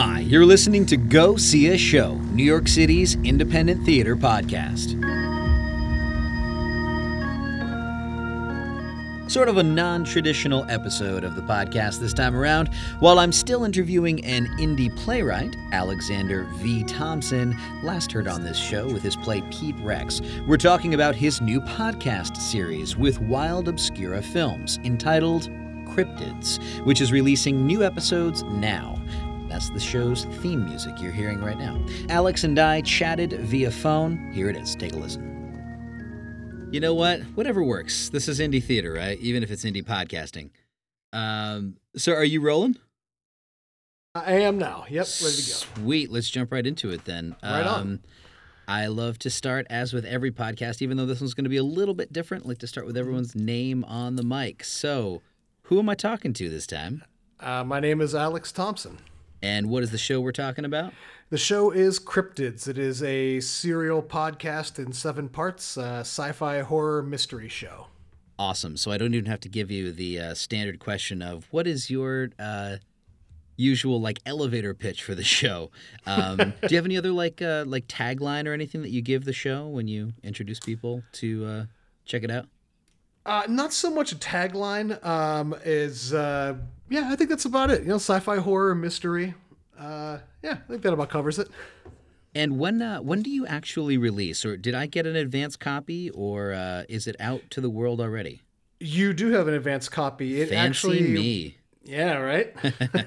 Hi, you're listening to Go See a Show, New York City's independent theater podcast. Sort of a non traditional episode of the podcast this time around. While I'm still interviewing an indie playwright, Alexander V. Thompson, last heard on this show with his play Pete Rex, we're talking about his new podcast series with Wild Obscura Films entitled Cryptids, which is releasing new episodes now. That's the show's theme music you're hearing right now. Alex and I chatted via phone. Here it is. Take a listen. You know what? Whatever works. This is indie theater, right? Even if it's indie podcasting. Um, so are you rolling? I am now. Yep, ready to go. Sweet. Let's jump right into it then. Right on. Um, I love to start, as with every podcast, even though this one's going to be a little bit different, I like to start with everyone's name on the mic. So, who am I talking to this time? Uh, my name is Alex Thompson. And what is the show we're talking about? The show is Cryptids. It is a serial podcast in seven parts, uh, sci-fi horror mystery show. Awesome. So I don't even have to give you the uh, standard question of what is your uh, usual like elevator pitch for the show. Um, do you have any other like uh, like tagline or anything that you give the show when you introduce people to uh, check it out? Uh, not so much a tagline. Um, is uh, yeah, I think that's about it. You know, sci-fi horror mystery. Uh, yeah, I think that about covers it. And when uh, when do you actually release, or did I get an advance copy, or uh, is it out to the world already? You do have an advance copy. It Fancy actually, me. Yeah, right.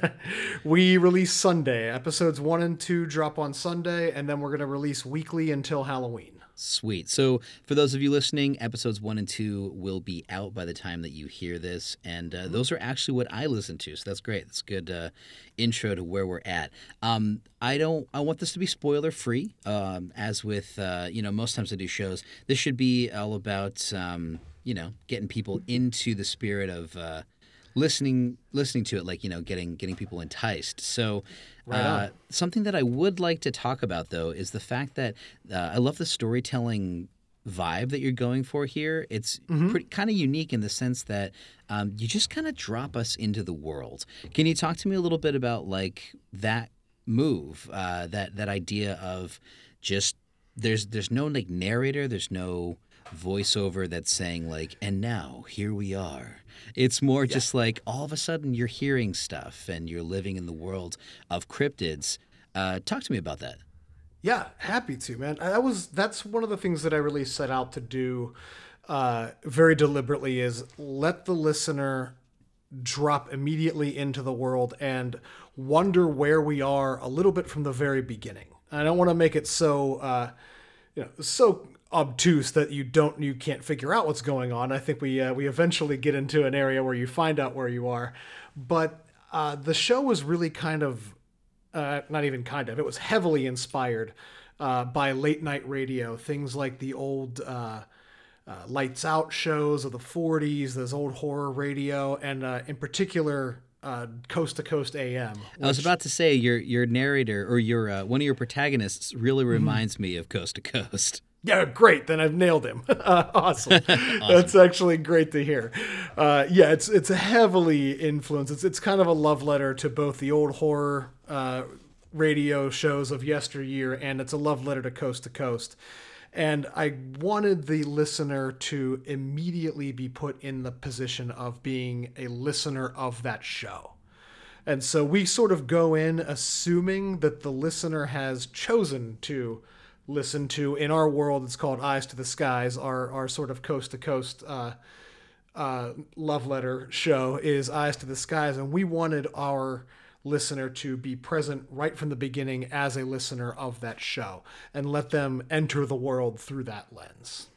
we release Sunday. Episodes one and two drop on Sunday, and then we're gonna release weekly until Halloween. Sweet. So, for those of you listening, episodes one and two will be out by the time that you hear this, and uh, those are actually what I listen to. So that's great. That's a good uh, intro to where we're at. Um, I don't. I want this to be spoiler free. Um, as with uh, you know, most times I do shows, this should be all about um, you know getting people into the spirit of. Listening listening to it like you know getting getting people enticed. So Right uh, something that i would like to talk about though is the fact that uh, i love the storytelling vibe that you're going for here. It's pretty kind of unique in the sense that um, you just kind of drop us into the world. Can you talk to me a little bit about like that move uh, that that idea of just there's there's no like narrator there's no voiceover that's saying like and now here we are it's more just like all of a sudden you're hearing stuff and you're living in the world of cryptids uh, talk to me about that Yeah, happy to, man. That was that's one of the things that I really set out to do uh, very deliberately is let the listener drop immediately into the world and wonder where we are a little bit from the very beginning. I don't want to make it so uh, you know so obtuse that you don't you can't figure out what's going on. I think we uh, we eventually get into an area where you find out where you are, but uh, the show was really kind of uh, not even kind of, it was heavily inspired uh, by late night radio, things like the old uh, uh, lights out shows of the 40s, those old horror radio, and uh, in particular, uh, Coast to Coast AM. i was about to say your your narrator or your uh, one of your protagonists really reminds me of coast to coast Yeah, great. Then I've nailed him. Uh, awesome. That's actually great to hear. Uh, yeah, it's it's heavily influenced. It's it's kind of a love letter to both the old horror uh, radio shows of yesteryear, and it's a love letter to Coast to Coast. And I wanted the listener to immediately be put in the position of being a listener of that show. And so we sort of go in assuming that the listener has chosen to listen to, in our world, it's called Eyes to the Skies, our, our sort of coast to coast uh, uh, love letter show is Eyes to the Skies. And we wanted our listener to be present right from the beginning as a listener of that show and let them enter the world through that lens.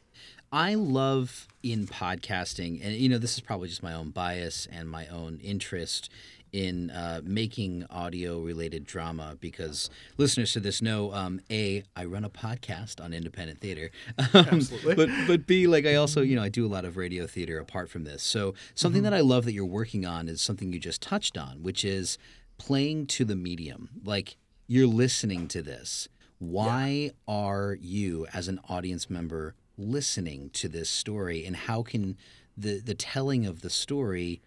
I love in podcasting, and you know, this is probably just my own bias and my own interest in uh, making audio related drama because listeners to this know um, a I run a podcast on independent theater, um, Absolutely. but but b like I also you know I do a lot of radio theater apart from this. So something that I love that you're working on is something you just touched on, which is playing to the medium. Like you're listening to this. Why are you as an audience member listening to this story and how can the the telling of the story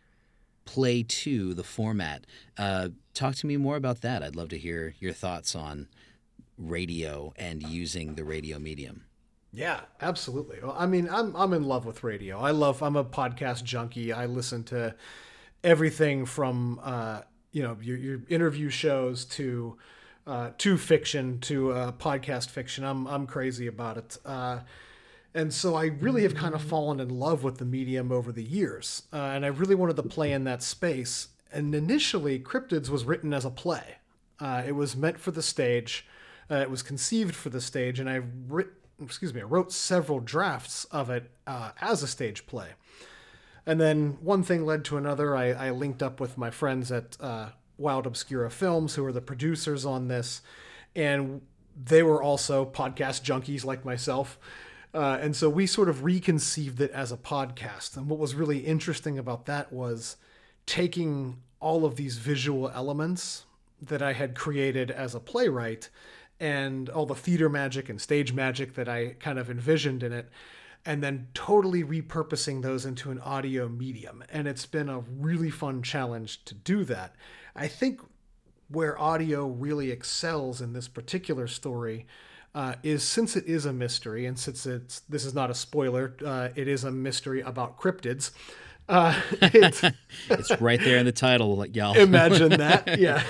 Play to the format. Uh, talk to me more about that. I'd love to hear your thoughts on radio and using the radio medium. Yeah, absolutely. Well, I mean, I'm I'm in love with radio. I love. I'm a podcast junkie. I listen to everything from uh, you know your, your interview shows to uh, to fiction to uh, podcast fiction. I'm I'm crazy about it. And so I really have kind of fallen in love with the medium over the years, uh, and I really wanted to play in that space. And initially, Cryptids was written as a play. Uh, it was meant for the stage. Uh, it was conceived for the stage, and I writ- excuse me, I wrote several drafts of it uh, as a stage play. And then one thing led to another. I, I linked up with my friends at uh, Wild Obscura Films, who are the producers on this, and they were also podcast junkies like myself. Uh, and so we sort of reconceived it as a podcast. And what was really interesting about that was taking all of these visual elements that I had created as a playwright and all the theater magic and stage magic that I kind of envisioned in it, and then totally repurposing those into an audio medium. And it's been a really fun challenge to do that. I think where audio really excels in this particular story uh, is since it is a mystery, and since it's this is not a spoiler, uh, it is a mystery about cryptids. Uh, it's, it's right there in the title, like y'all. imagine that. Yeah,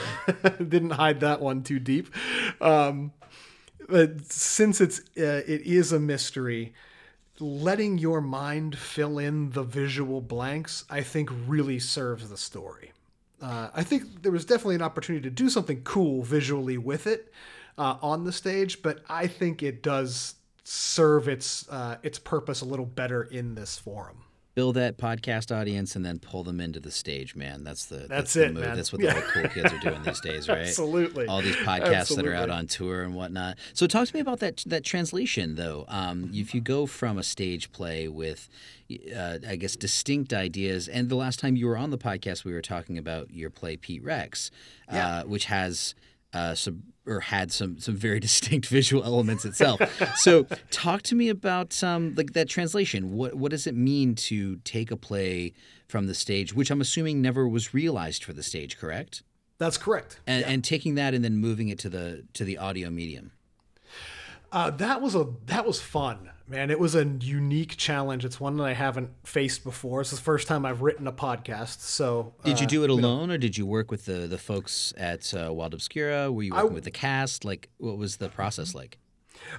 didn't hide that one too deep. Um, but since it's uh, it is a mystery, letting your mind fill in the visual blanks, I think, really serves the story. Uh, I think there was definitely an opportunity to do something cool visually with it uh, on the stage, but I think it does serve its uh, its purpose a little better in this forum build that podcast audience and then pull them into the stage, man. That's the that's, that's the move. man. That's what yeah. all the cool kids are doing these days, right? Absolutely. All these podcasts Absolutely. that are out on tour and whatnot. So talk to me about that that translation, though. Um, if you go from a stage play with, uh, I guess, distinct ideas, and the last time you were on the podcast, we were talking about your play Pete Rex, Yeah. uh, which has uh, some or had some some very distinct visual elements itself. so talk to me about um, like that translation. What what does it mean to take a play from the stage, which I'm assuming never was realized for the stage, correct? That's correct. And, and taking that and then moving it to the to the audio medium. Uh, that was a that was fun, man. It was a unique challenge. It's one that I haven't faced before. It's the first time I've written a podcast. So Did you uh, do it alone, or did you work with the the folks at uh, Wild Obscura? Were you working with the cast? Like, what was the process like?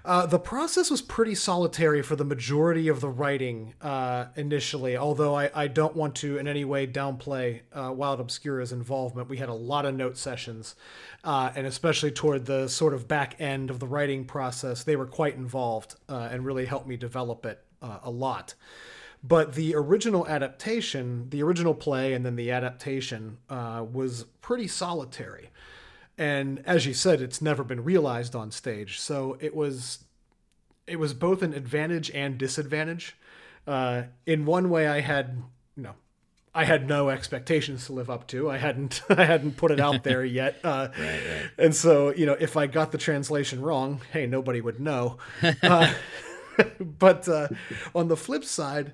Uh, the process was pretty solitary for the majority of the writing uh, initially, although I, I don't want to in any way downplay uh, Wild Obscura's involvement. We had a lot of note sessions, uh, and especially toward the sort of back end of the writing process, they were quite involved uh, and really helped me develop it uh, a lot. But the original adaptation, the original play, and then the adaptation uh, was pretty solitary. And as you said it's never been realized on stage. So it was it was both an advantage and disadvantage. Uh, in one way i had i had no expectations to live up to i hadn't i hadn't put it out there yet uh, Right, right. and so you know if i got the translation wrong hey nobody would know uh, but uh, on the flip side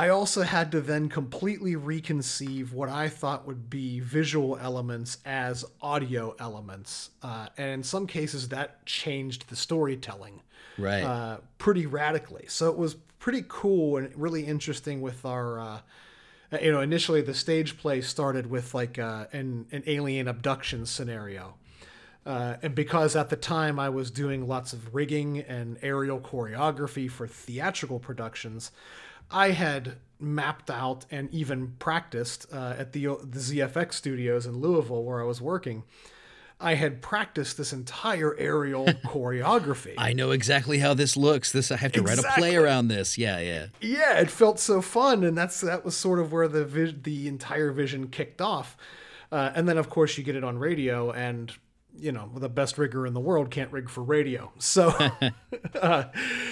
I also had to then completely reconceive what I thought would be visual elements as audio elements. Uh, and in some cases, that changed the storytelling Right. uh, pretty radically. So it was pretty cool and really interesting with our. Uh, you know, initially the stage play started with like uh, an an alien abduction scenario, uh, and because at the time I was doing lots of rigging and aerial choreography for theatrical productions, I had mapped out and even practiced uh, at the the ZFX studios in Louisville where I was working. I had practiced this entire aerial choreography. I know exactly how this looks. This I have to write a play around this. Yeah, yeah. yeah, it felt so fun, and that's that was sort of where the the entire vision kicked off. Uh, and then, of course, you get it on radio, and you know the best rigger in the world can't rig for radio. So, uh,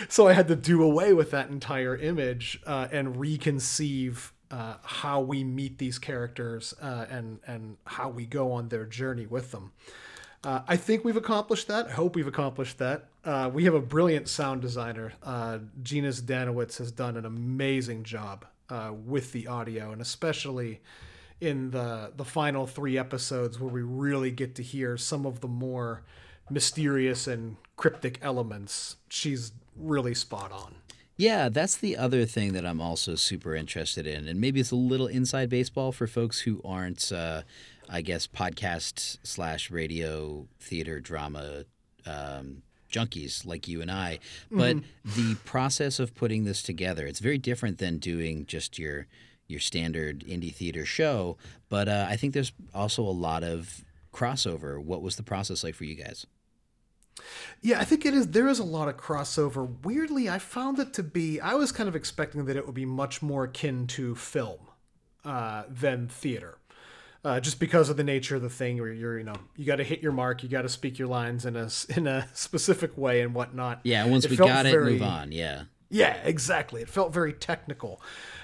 so I had to do away with that entire image uh, and reconceive uh, how we meet these characters uh, and and how we go on their journey with them. Uh, I think we've accomplished that. I hope we've accomplished that. Uh, we have a brilliant sound designer. Uh, Gina Zdanowitz has done an amazing job uh, with the audio, and especially in the the final three episodes where we really get to hear some of the more mysterious and cryptic elements. She's really spot on. Yeah, that's the other thing that I'm also super interested in, and maybe it's a little inside baseball for folks who aren't, uh, I guess, podcast slash radio theater drama um, junkies like you and I. But mm-hmm. the process of putting this together, it's very different than doing just your your standard indie theater show. But uh, I think there's also a lot of crossover. What was the process like for you guys? Yeah, I think it is. There is a lot of crossover. Weirdly, I found it to be. I was kind of expecting that it would be much more akin to film uh, than theater, uh, just because of the nature of the thing. Where you're, you know, you got to hit your mark, you got to speak your lines in a in a specific way and whatnot. Yeah, once it we got very, it, move on. Yeah. Yeah, exactly. It felt very technical.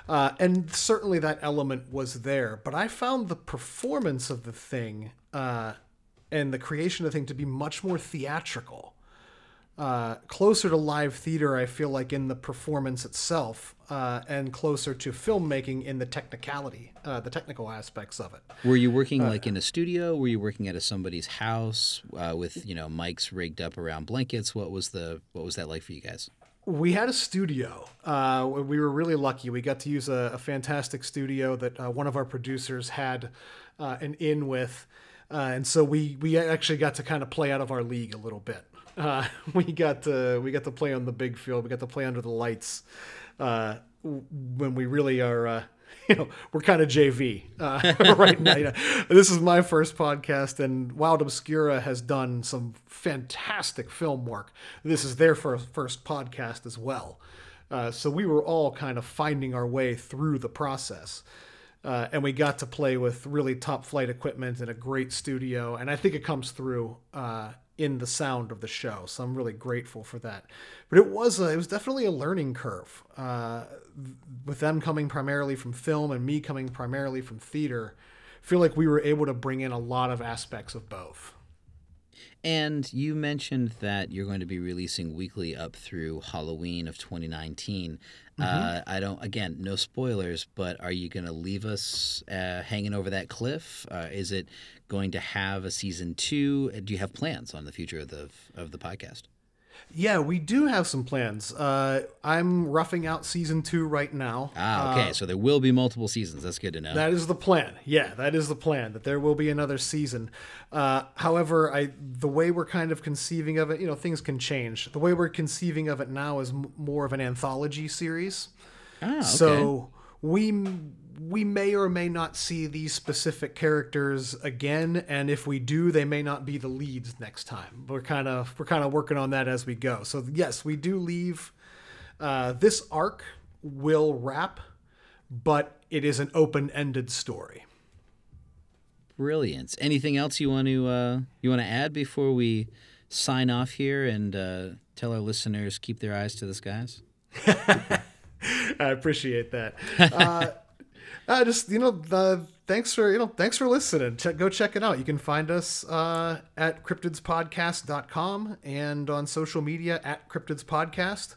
Uh, and certainly that element was there. But I found the performance of the thing uh, and the creation of the thing to be much more theatrical. Uh, closer to live theater, I feel like in the performance itself, uh, and closer to filmmaking in the technicality, uh, the technical aspects of it. Were you working uh, like in a studio? Were you working at a somebody's house uh, with you know mics rigged up around blankets? What was the what was that like for you guys? We had a studio. Uh, we were really lucky. We got to use a, a fantastic studio that one of our producers had an in with. Uh, and so we we actually got to kind of play out of our league a little bit. Uh, we got to we got to play on the big field. We got to play under the lights uh, when we really are. Uh, you know, we're kind of JV uh, right now. You know, this is my first podcast, and Wild Obscura has done some fantastic film work. This is their first first podcast as well. Uh, so we were all kind of finding our way through the process. Uh, and we got to play with really top flight equipment and a great studio. And I think it comes through uh, in the sound of the show. So I'm really grateful for that. But it was a, it was definitely a learning curve uh, with them coming primarily from film and me coming primarily from theater. I feel like we were able to bring in a lot of aspects of both. And you mentioned that you're going to be releasing weekly up through Halloween of 2019. Mm-hmm. Uh, I don't, again, no spoilers, but are you going to leave us uh, hanging over that cliff? Uh, is it going to have a season two? Do you have plans on the future of the of the podcast? Yeah, we do have some plans. Uh, I'm roughing out season two right now. Ah, okay. Uh, so there will be multiple seasons. That's good to know. That is the plan. Yeah, that is the plan. That there will be another season. Uh, however, I the way we're kind of conceiving of it, you know, things can change. The way we're conceiving of it now is m- more of an anthology series. Ah, okay. So we we may or may not see these specific characters again and if we do they may not be the leads next time. We're kind of we're kind of working on that as we go. So yes we do leave uh, this arc will wrap but it is an open-ended story. Brilliant. Anything else you want to uh, you want to add before we sign off here and uh, tell our listeners keep their eyes to the skies? I appreciate that. Uh, just you know, the thanks for you know, thanks for listening. Check, go check it out. You can find us uh, at cryptidspodcast.com and on social media at cryptidspodcast.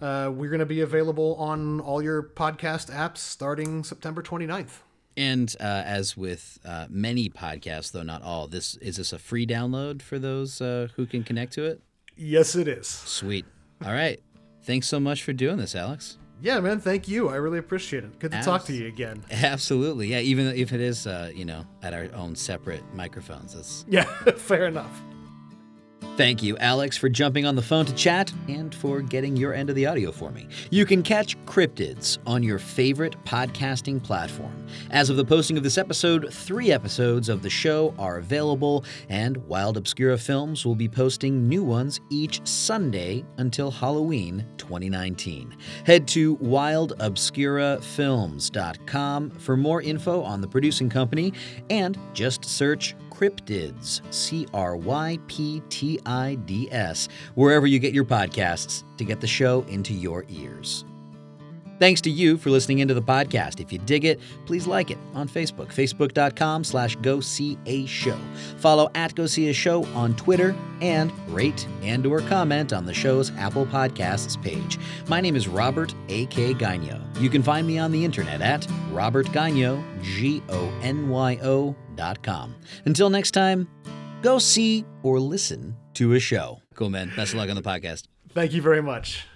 Uh, we're going to be available on all your podcast apps starting September 29th. And uh, as with uh, many podcasts, though not all, this is this a free download for those uh, who can connect to it? Yes, it is. Sweet. All right. Thanks so much for doing this, Alex. Yeah, man. Thank you. I really appreciate it. Good to Abs- talk to you again. Absolutely. Yeah. Even if it is, uh, you know, at our own separate microphones. That's yeah. fair enough. Thank you, Alex, for jumping on the phone to chat and for getting your end of the audio for me. You can catch Cryptids on your favorite podcasting platform. As of the posting of this episode, three episodes of the show are available, and Wild Obscura Films will be posting new ones each Sunday until Halloween 2019. Head to wildobscurafilms.com for more info on the producing company and just search Cryptids, C R Y P T I D S, wherever you get your podcasts to get the show into your ears. Thanks to you for listening into the podcast. If you dig it, please like it on Facebook, facebook.com slash go see a show. Follow at go see a show on Twitter and rate and or comment on the show's Apple Podcasts page. My name is Robert A.K. Gonyo. You can find me on the internet at Robert robertgonyo, G-O-N-Y-O dot. Until next time, go see or listen to a show. Cool, man. Best of luck on the podcast. Thank you very much.